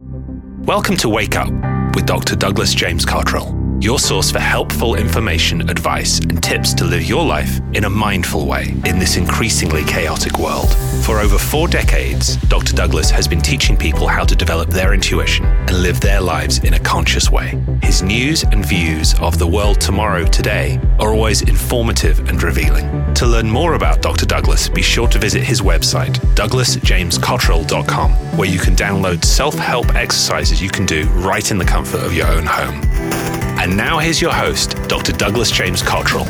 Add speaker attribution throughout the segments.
Speaker 1: Welcome to Wake Up with Dr. Douglas James Cottrell, your source for helpful information, advice, and tips to live your life in a mindful way in this increasingly chaotic world. For over four decades, Dr. Douglas has been teaching people how to develop their intuition and live their lives in a conscious way. His news and views of the world tomorrow today are always informative and revealing. To learn more about Dr. Douglas, be sure to visit his website, douglasjamescottrell.com, where you can download self help exercises you can do right in the comfort of your own home. And now here's your host, Dr. Douglas James Cottrell.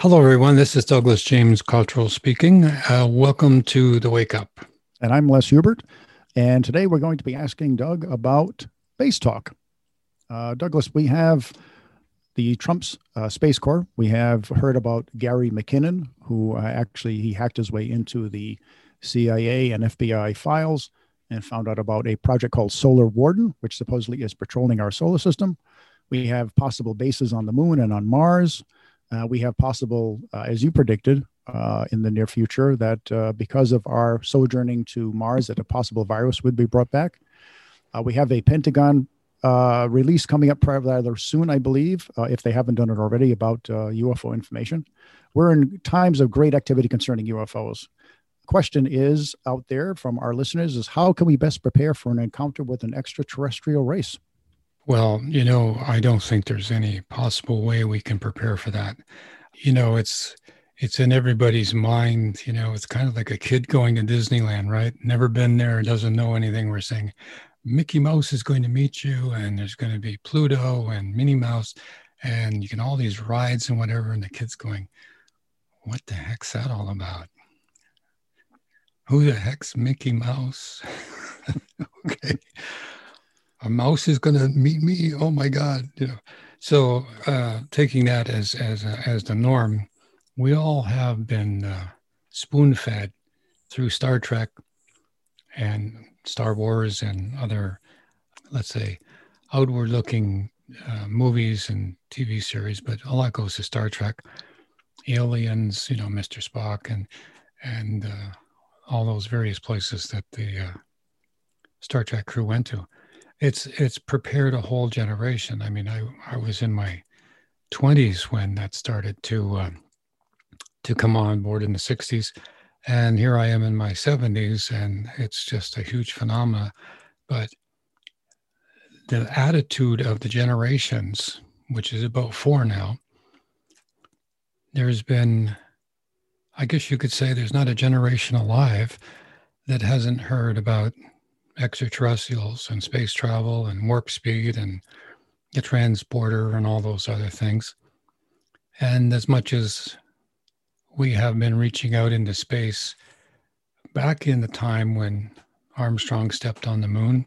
Speaker 2: Hello, everyone. This is Douglas James Cottrell speaking. Uh, welcome to the Wake Up.
Speaker 3: And I'm Les Hubert. And today we're going to be asking Doug about space talk. Uh, Douglas, we have the Trump's uh, Space Corps. We have heard about Gary McKinnon, who uh, actually he hacked his way into the CIA and FBI files and found out about a project called Solar Warden, which supposedly is patrolling our solar system. We have possible bases on the moon and on Mars. Uh, we have possible, uh, as you predicted, uh, in the near future, that uh, because of our sojourning to Mars, that a possible virus would be brought back. Uh, we have a Pentagon uh, release coming up rather soon, I believe, if they haven't done it already, about UFO information. We're in times of great activity concerning UFOs question is out there from our listeners is how can we best prepare for an encounter with an extraterrestrial race?
Speaker 2: Well, you know, I don't think there's any possible way we can prepare for that. You know, it's it's in everybody's mind, you know, it's kind of like a kid going to Disneyland, right? Never been there, doesn't know anything. We're saying Mickey Mouse is going to meet you and there's going to be Pluto and Minnie Mouse and you can all these rides and whatever and the kid's going, "What the heck's that all about?" Who the heck's Mickey Mouse? okay. A mouse is going to meet me. Oh my God. You know, so uh, taking that as, as, uh, as the norm, we all have been uh, spoon fed through Star Trek and Star Wars and other, let's say, outward looking uh, movies and TV series, but a lot goes to Star Trek, aliens, you know, Mr. Spock and, and, uh, all those various places that the uh, Star Trek crew went to. It's it's prepared a whole generation. I mean, I I was in my twenties when that started to uh, to come on board in the '60s, and here I am in my 70s, and it's just a huge phenomena. But the attitude of the generations, which is about four now, there's been I guess you could say there's not a generation alive that hasn't heard about extraterrestrials and space travel and warp speed and the transporter and all those other things. And as much as we have been reaching out into space back in the time when Armstrong stepped on the moon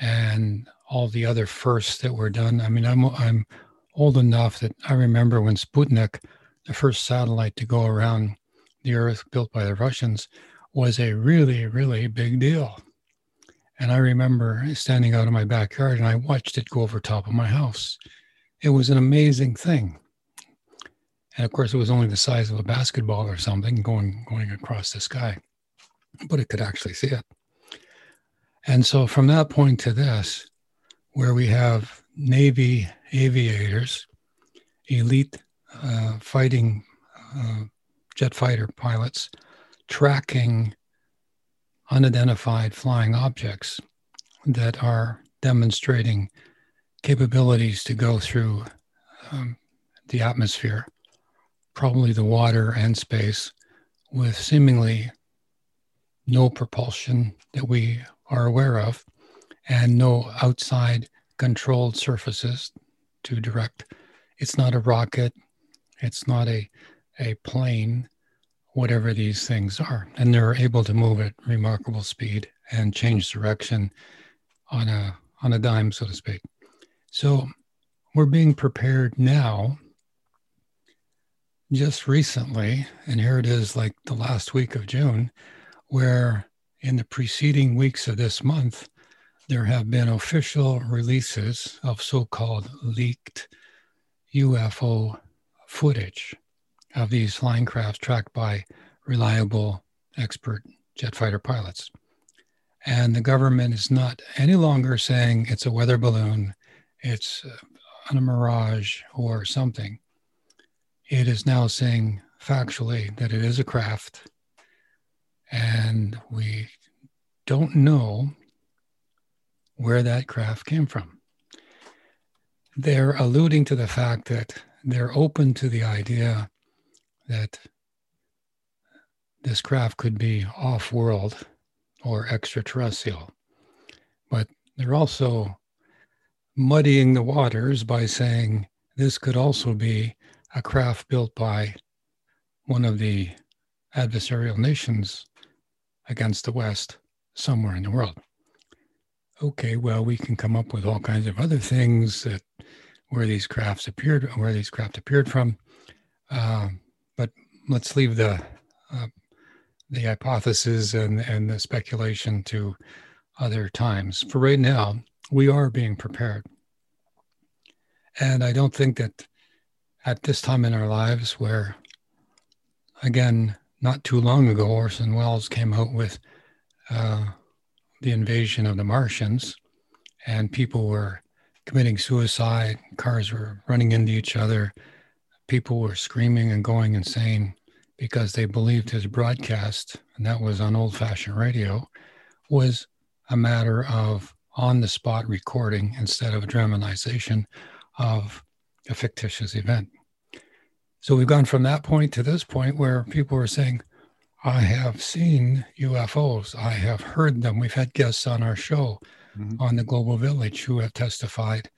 Speaker 2: and all the other firsts that were done. I mean, I'm I'm old enough that I remember when Sputnik the first satellite to go around the Earth built by the Russians was a really, really big deal. And I remember standing out in my backyard and I watched it go over top of my house. It was an amazing thing. And of course, it was only the size of a basketball or something going, going across the sky, but it could actually see it. And so from that point to this, where we have Navy aviators, elite uh, fighting uh, jet fighter pilots tracking unidentified flying objects that are demonstrating capabilities to go through um, the atmosphere, probably the water and space, with seemingly no propulsion that we are aware of and no outside controlled surfaces to direct. It's not a rocket, it's not a, a plane, whatever these things are. And they're able to move at remarkable speed and change direction on a on a dime, so to speak. So we're being prepared now. Just recently, and here it is like the last week of June, where in the preceding weeks of this month, there have been official releases of so called leaked UFO footage of these flying crafts tracked by reliable, expert jet fighter pilots. And the government is not any longer saying it's a weather balloon, it's uh, on a mirage or something. It is now saying factually that it is a craft. And we don't know where that craft came from. They're alluding to the fact that they're open to the idea that this craft could be off world or extraterrestrial. But they're also muddying the waters by saying this could also be a craft built by one of the adversarial nations against the West somewhere in the world. Okay, well, we can come up with all kinds of other things that where these crafts appeared, where these craft appeared from. Uh, but let's leave the uh, the hypothesis and, and the speculation to other times. For right now, we are being prepared. And I don't think that at this time in our lives, where, again, not too long ago, Orson Welles came out with uh, the invasion of the Martians, and people were committing suicide, cars were running into each other, people were screaming and going insane because they believed his broadcast, and that was on old fashioned radio, was a matter of on the spot recording instead of dramatization of a fictitious event. So we've gone from that point to this point where people are saying, I have seen UFOs. I have heard them. We've had guests on our show mm-hmm. on the Global Village who have testified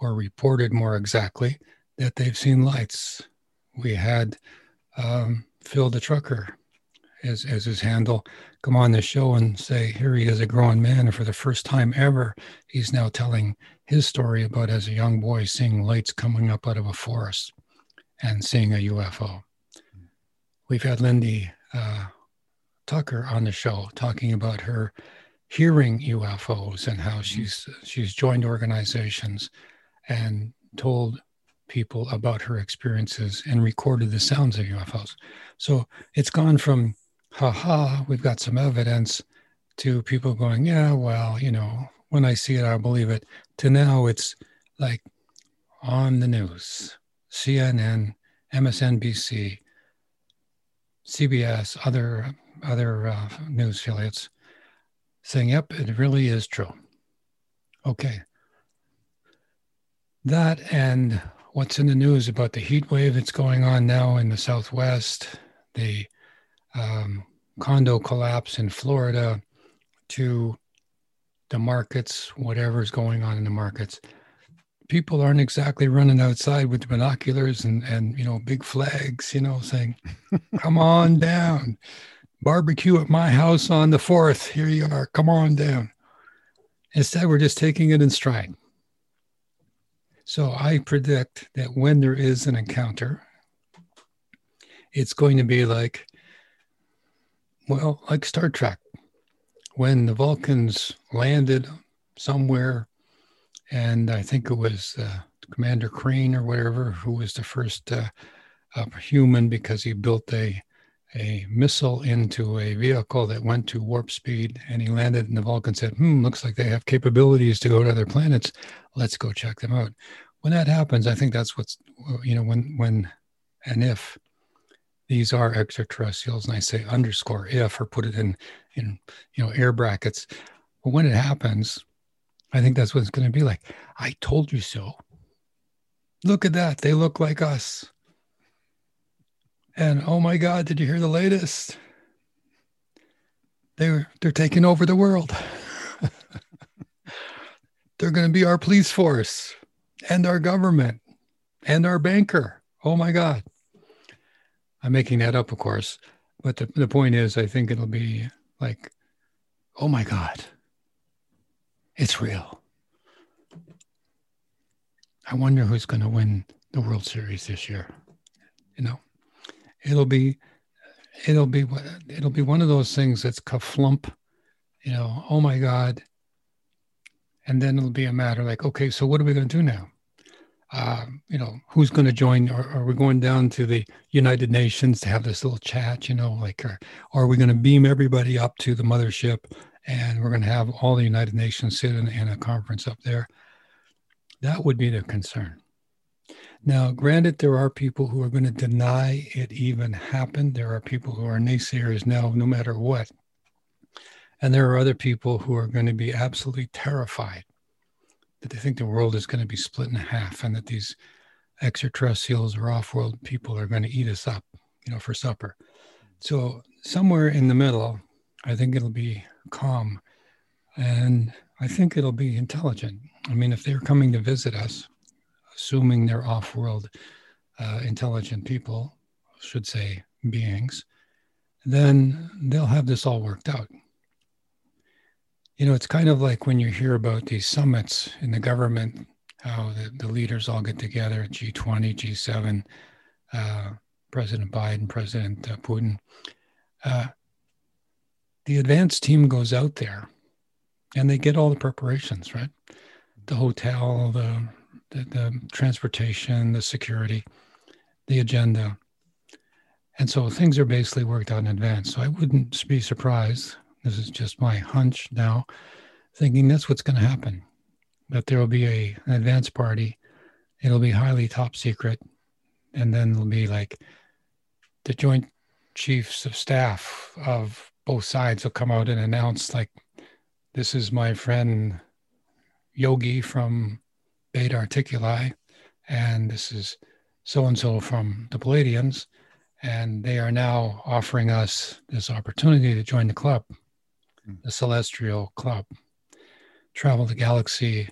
Speaker 2: or reported more exactly that they've seen lights. We had um, Phil the trucker as, as his handle come on the show and say, here he is a grown man. And for the first time ever, he's now telling his story about as a young boy seeing lights coming up out of a forest and seeing a UFO. We've had Lindy uh, Tucker on the show talking about her hearing UFOs and how mm-hmm. she's she's joined organizations and told people about her experiences and recorded the sounds of UFOs. So it's gone from, haha, we've got some evidence, to people going, yeah, well, you know, when I see it, I'll believe it, to now it's like on the news, CNN, MSNBC, CBS, other other uh, news affiliates saying, yep, it really is true. Okay. That and what's in the news about the heat wave that's going on now in the Southwest, the um, condo collapse in Florida, to the markets, whatever's going on in the markets. People aren't exactly running outside with binoculars and, and you know big flags, you know, saying, "Come on down, barbecue at my house on the fourth. Here you are. Come on down." Instead, we're just taking it in stride. So I predict that when there is an encounter, it's going to be like, well, like Star Trek. When the Vulcans landed somewhere, and I think it was uh, Commander Crane or whatever, who was the first uh, uh, human because he built a a missile into a vehicle that went to warp speed and he landed and the Vulcan said, hmm, looks like they have capabilities to go to other planets. Let's go check them out. When that happens, I think that's what's, you know, when, when, and if these are extraterrestrials, and I say underscore if or put it in, in, you know, air brackets. But when it happens, I think that's what it's going to be like. I told you so. Look at that. They look like us. And oh my God, did you hear the latest? They're they're taking over the world. they're going to be our police force and our government and our banker. Oh my God. I'm making that up, of course. But the, the point is, I think it'll be like, oh my God, it's real. I wonder who's going to win the World Series this year. You know? It'll be it'll be it'll be one of those things that's kaflump, you know, oh my God. And then it'll be a matter like, okay, so what are we going to do now? uh, you know, who's going to join? Are, are, we going down to the United Nations to have this little chat? You know, like, are, are we going to beam everybody up to the mothership and we're going to have all the United Nations sit in, in a conference up there? That would be the concern. Now, granted, there are people who are going to deny it even happened. There are people who are naysayers now, no matter what. And there are other people who are going to be absolutely terrified that they think the world is going to be split in half and that these extraterrestrials or off-world people are going to eat us up, you know, for supper. So somewhere in the middle, I think it'll be calm, and I think it'll be intelligent. I mean, if they're coming to visit us, assuming they're off-world uh, intelligent people, should say beings, then they'll have this all worked out. You know, it's kind of like when you hear about these summits in the government, how the, the leaders all get together G20, G7, uh, President Biden, President uh, Putin. Uh, the advanced team goes out there and they get all the preparations, right? The hotel, the, the, the transportation, the security, the agenda. And so things are basically worked out in advance. So I wouldn't be surprised this is just my hunch now, thinking that's what's going to happen. That there will be a, an advance party. It'll be highly top secret. And then it'll be like the joint chiefs of staff of both sides will come out and announce, like, this is my friend Yogi from Beta Articuli, and this is so and so from the Pleiadians, and they are now offering us this opportunity to join the club hmm. the Celestial Club, travel the galaxy,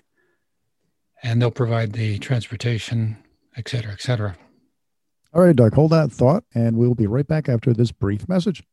Speaker 2: and they'll provide the transportation, et cetera, et cetera.
Speaker 3: All right, Doug, hold that thought, and we'll be right back after this brief message.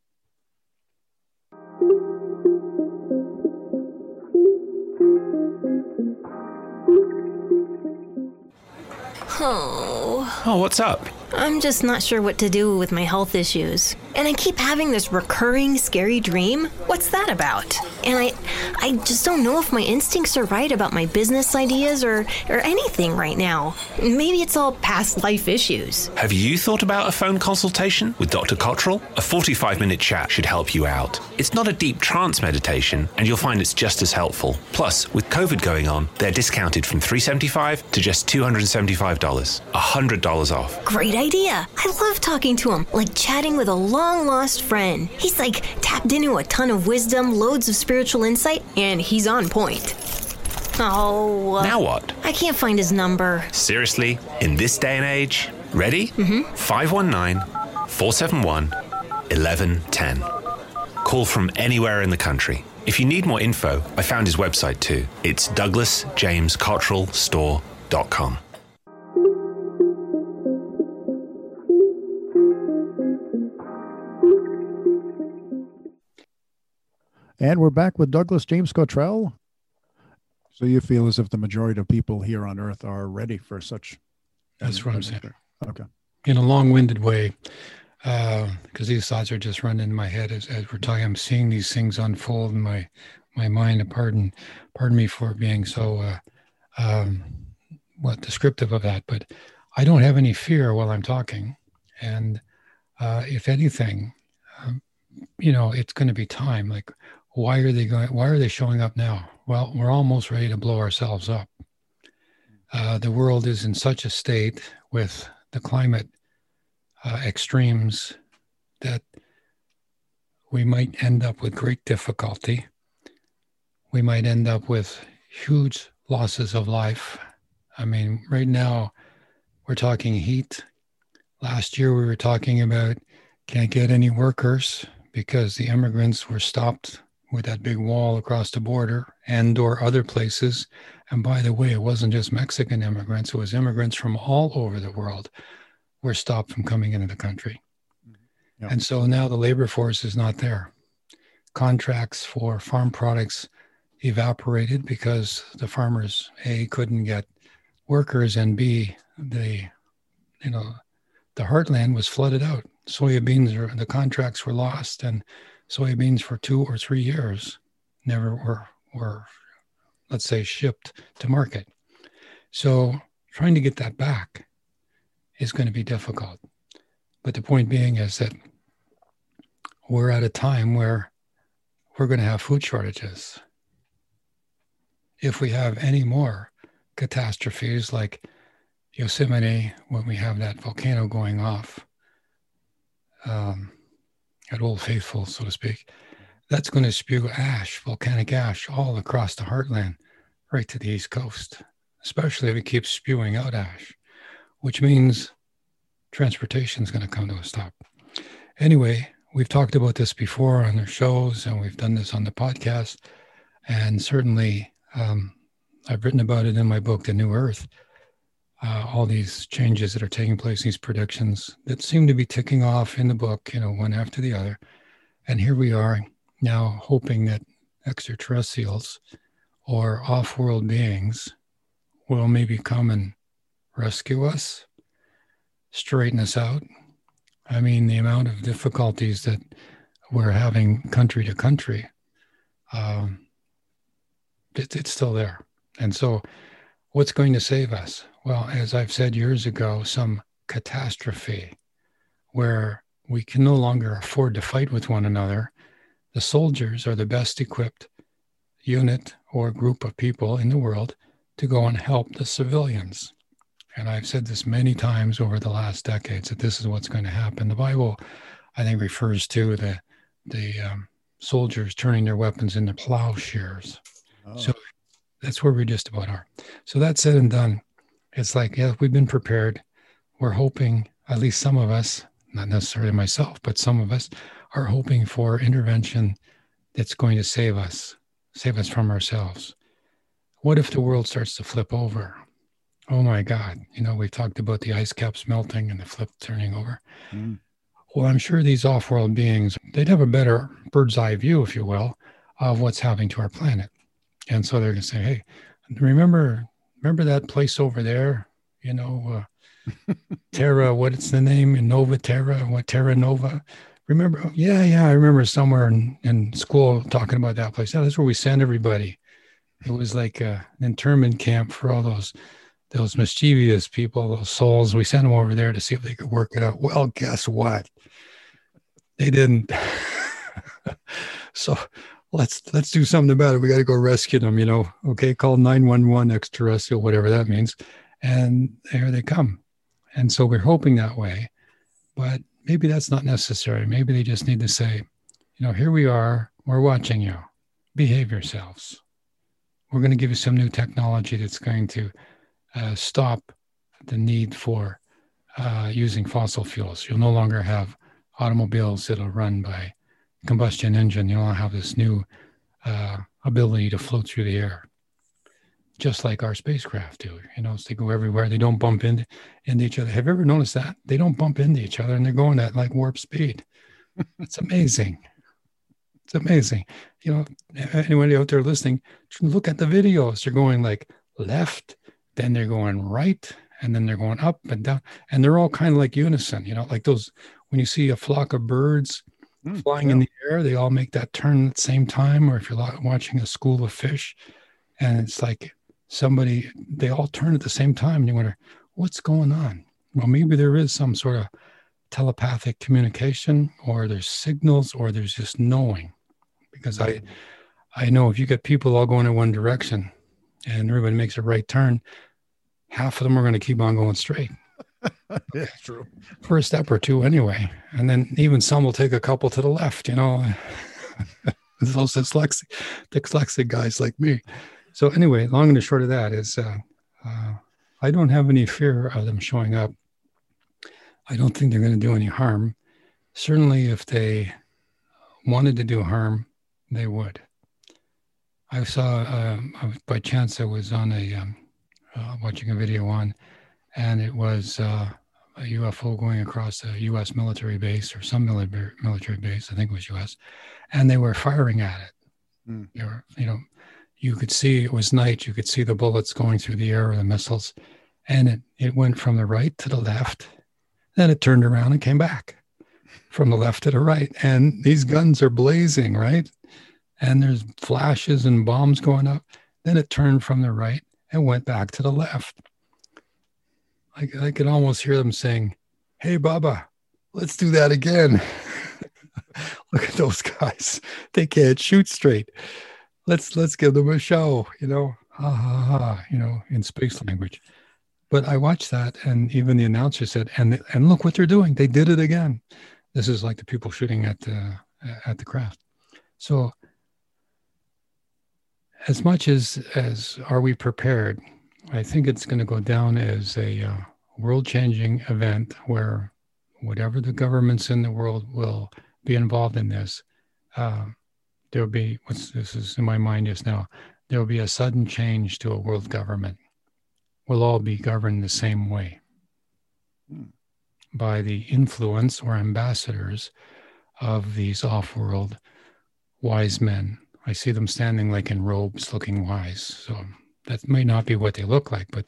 Speaker 1: Oh. What's up?
Speaker 4: I'm just not sure what to do with my health issues. And I keep having this recurring scary dream. What's that about? And I I just don't know if my instincts are right about my business ideas or or anything right now. Maybe it's all past life issues.
Speaker 1: Have you thought about a phone consultation with Dr. Cottrell? A 45-minute chat should help you out. It's not a deep trance meditation and you'll find it's just as helpful. Plus, with COVID going on, they're discounted from 375 to just $275. $100 off.
Speaker 4: Great idea. I love talking to him, like chatting with a long lost friend. He's like tapped into a ton of wisdom, loads of spiritual insight, and he's on point. Oh.
Speaker 1: Now what?
Speaker 4: I can't find his number.
Speaker 1: Seriously? In this day and age? Ready?
Speaker 4: Mm-hmm.
Speaker 1: 519 471 1110. Call from anywhere in the country. If you need more info, I found his website too. It's douglasjamescottrellstore.com.
Speaker 3: And we're back with Douglas James Cottrell. So you feel as if the majority of people here on Earth are ready for such?
Speaker 2: That's what I'm saying.
Speaker 3: Okay.
Speaker 2: In a long-winded way, because uh, these thoughts are just running in my head as, as we're talking. I'm seeing these things unfold in my my mind. Pardon, pardon me for being so uh, um, what descriptive of that, but I don't have any fear while I'm talking, and uh, if anything, um, you know, it's going to be time. Like why are they going why are they showing up now? Well we're almost ready to blow ourselves up. Uh, the world is in such a state with the climate uh, extremes that we might end up with great difficulty. We might end up with huge losses of life. I mean right now we're talking heat. Last year we were talking about can't get any workers because the immigrants were stopped with that big wall across the border and or other places. And by the way it wasn't just mexican immigrants it was immigrants from all over the world were stopped from coming into the country. Mm-hmm. Yeah. and so now the labor force is not there. Contracts for farm products evaporated because the farmers a couldn't get workers and b the you know the heartland was flooded out. Soybeans or the contracts were lost and soybeans for two or three years never were, were let's say, shipped to market. So trying to get that back is going to be difficult. But the point being is that we're at a time where we're going to have food shortages. If we have any more catastrophes like Yosemite, when we have that volcano going off, um, at Old Faithful, so to speak, that's going to spew ash, volcanic ash, all across the heartland, right to the East Coast, especially if it keeps spewing out ash, which means transportation is going to come to a stop. Anyway, we've talked about this before on our shows, and we've done this on the podcast. And certainly, um, I've written about it in my book, The New Earth. Uh, all these changes that are taking place, these predictions that seem to be ticking off in the book, you know, one after the other. And here we are now hoping that extraterrestrials or off world beings will maybe come and rescue us, straighten us out. I mean, the amount of difficulties that we're having country to country, um, it, it's still there. And so, what's going to save us? Well, as I've said years ago, some catastrophe where we can no longer afford to fight with one another. The soldiers are the best equipped unit or group of people in the world to go and help the civilians. And I've said this many times over the last decades that this is what's going to happen. The Bible, I think, refers to the the um, soldiers turning their weapons into plowshares. Oh. So that's where we just about are. So that said and done, it's like yeah, we've been prepared. We're hoping, at least some of us, not necessarily myself, but some of us are hoping for intervention that's going to save us, save us from ourselves. What if the world starts to flip over? Oh my God. You know, we've talked about the ice caps melting and the flip turning over. Mm. Well, I'm sure these off world beings, they'd have a better bird's eye view, if you will, of what's happening to our planet. And so they're going to say, hey, remember, remember that place over there? You know, uh, Terra, what's the name? Nova Terra, what Terra Nova? Remember? Yeah, yeah, I remember somewhere in, in school talking about that place. Yeah, that's where we send everybody. It was like a, an internment camp for all those those mischievous people, those souls. We sent them over there to see if they could work it out. Well, guess what? They didn't. so let's let's do something about it. We got to go rescue them. You know, okay, call nine one one extraterrestrial, whatever that means, and there they come. And so we're hoping that way, but maybe that's not necessary. Maybe they just need to say, you know, here we are. We're watching you. Behave yourselves. We're going to give you some new technology that's going to uh, stop the need for uh, using fossil fuels. You'll no longer have automobiles that'll run by combustion engine. You'll have this new uh, ability to float through the air, just like our spacecraft do. You know, so they go everywhere. They don't bump into, into each other. Have you ever noticed that? They don't bump into each other and they're going at like warp speed. it's amazing. It's amazing. You know, anybody out there listening, look at the videos. They're going like left, then they're going right and then they're going up and down and they're all kind of like unison you know like those when you see a flock of birds mm, flying yeah. in the air they all make that turn at the same time or if you're watching a school of fish and it's like somebody they all turn at the same time and you wonder what's going on well maybe there is some sort of telepathic communication or there's signals or there's just knowing because i i know if you get people all going in one direction and everybody makes a right turn, half of them are going to keep on going straight.
Speaker 3: yeah, true.
Speaker 2: For a step or two, anyway. And then even some will take a couple to the left, you know. Those dyslexic, dyslexic guys like me. So, anyway, long and the short of that is uh, uh, I don't have any fear of them showing up. I don't think they're going to do any harm. Certainly, if they wanted to do harm, they would. I saw uh, by chance I was on a um, uh, watching a video on, and it was uh, a UFO going across a U.S. military base or some military military base. I think it was U.S. and they were firing at it. Mm. They were, you know, you could see it was night. You could see the bullets going through the air or the missiles, and it it went from the right to the left. Then it turned around and came back from the left to the right, and these guns are blazing, right? and there's flashes and bombs going up. Then it turned from the right and went back to the left. I, I can almost hear them saying, Hey, Baba, let's do that again. Look at those guys. They can't shoot straight. Let's let's give them a show, you know. Ha ha ha, you know, in space language. But I watched that and even the announcer said, and and look what they're doing. They did it again. This is like the people shooting at the at the craft. So as much as as are we prepared, I think it's going to go down as a uh, world-changing event where whatever the governments in the world will be involved in this, uh, there'll be what's this is in my mind just now. There will be a sudden change to a world government. We'll all be governed the same way hmm. by the influence or ambassadors of these off-world wise men. I see them standing like in robes, looking wise. So that may not be what they look like, but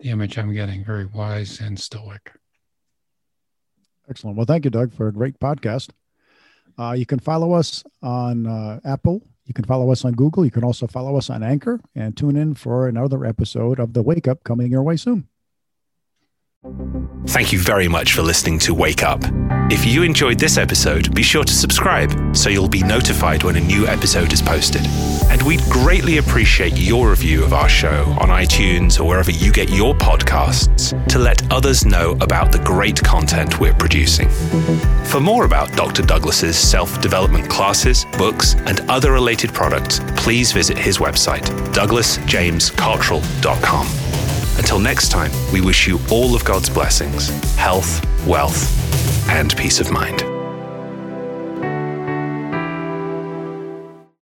Speaker 2: the image I'm getting very wise and stoic.
Speaker 3: Excellent. Well, thank you, Doug, for a great podcast. Uh, you can follow us on uh, Apple. You can follow us on Google. You can also follow us on Anchor and tune in for another episode of The Wake Up coming your way soon.
Speaker 1: Thank you very much for listening to Wake Up. If you enjoyed this episode, be sure to subscribe so you'll be notified when a new episode is posted. And we'd greatly appreciate your review of our show on iTunes or wherever you get your podcasts to let others know about the great content we're producing. For more about Dr. Douglas's self-development classes, books, and other related products, please visit his website, douglasjamescottrell.com. Until next time, we wish you all of God's blessings, health, wealth, and peace of mind.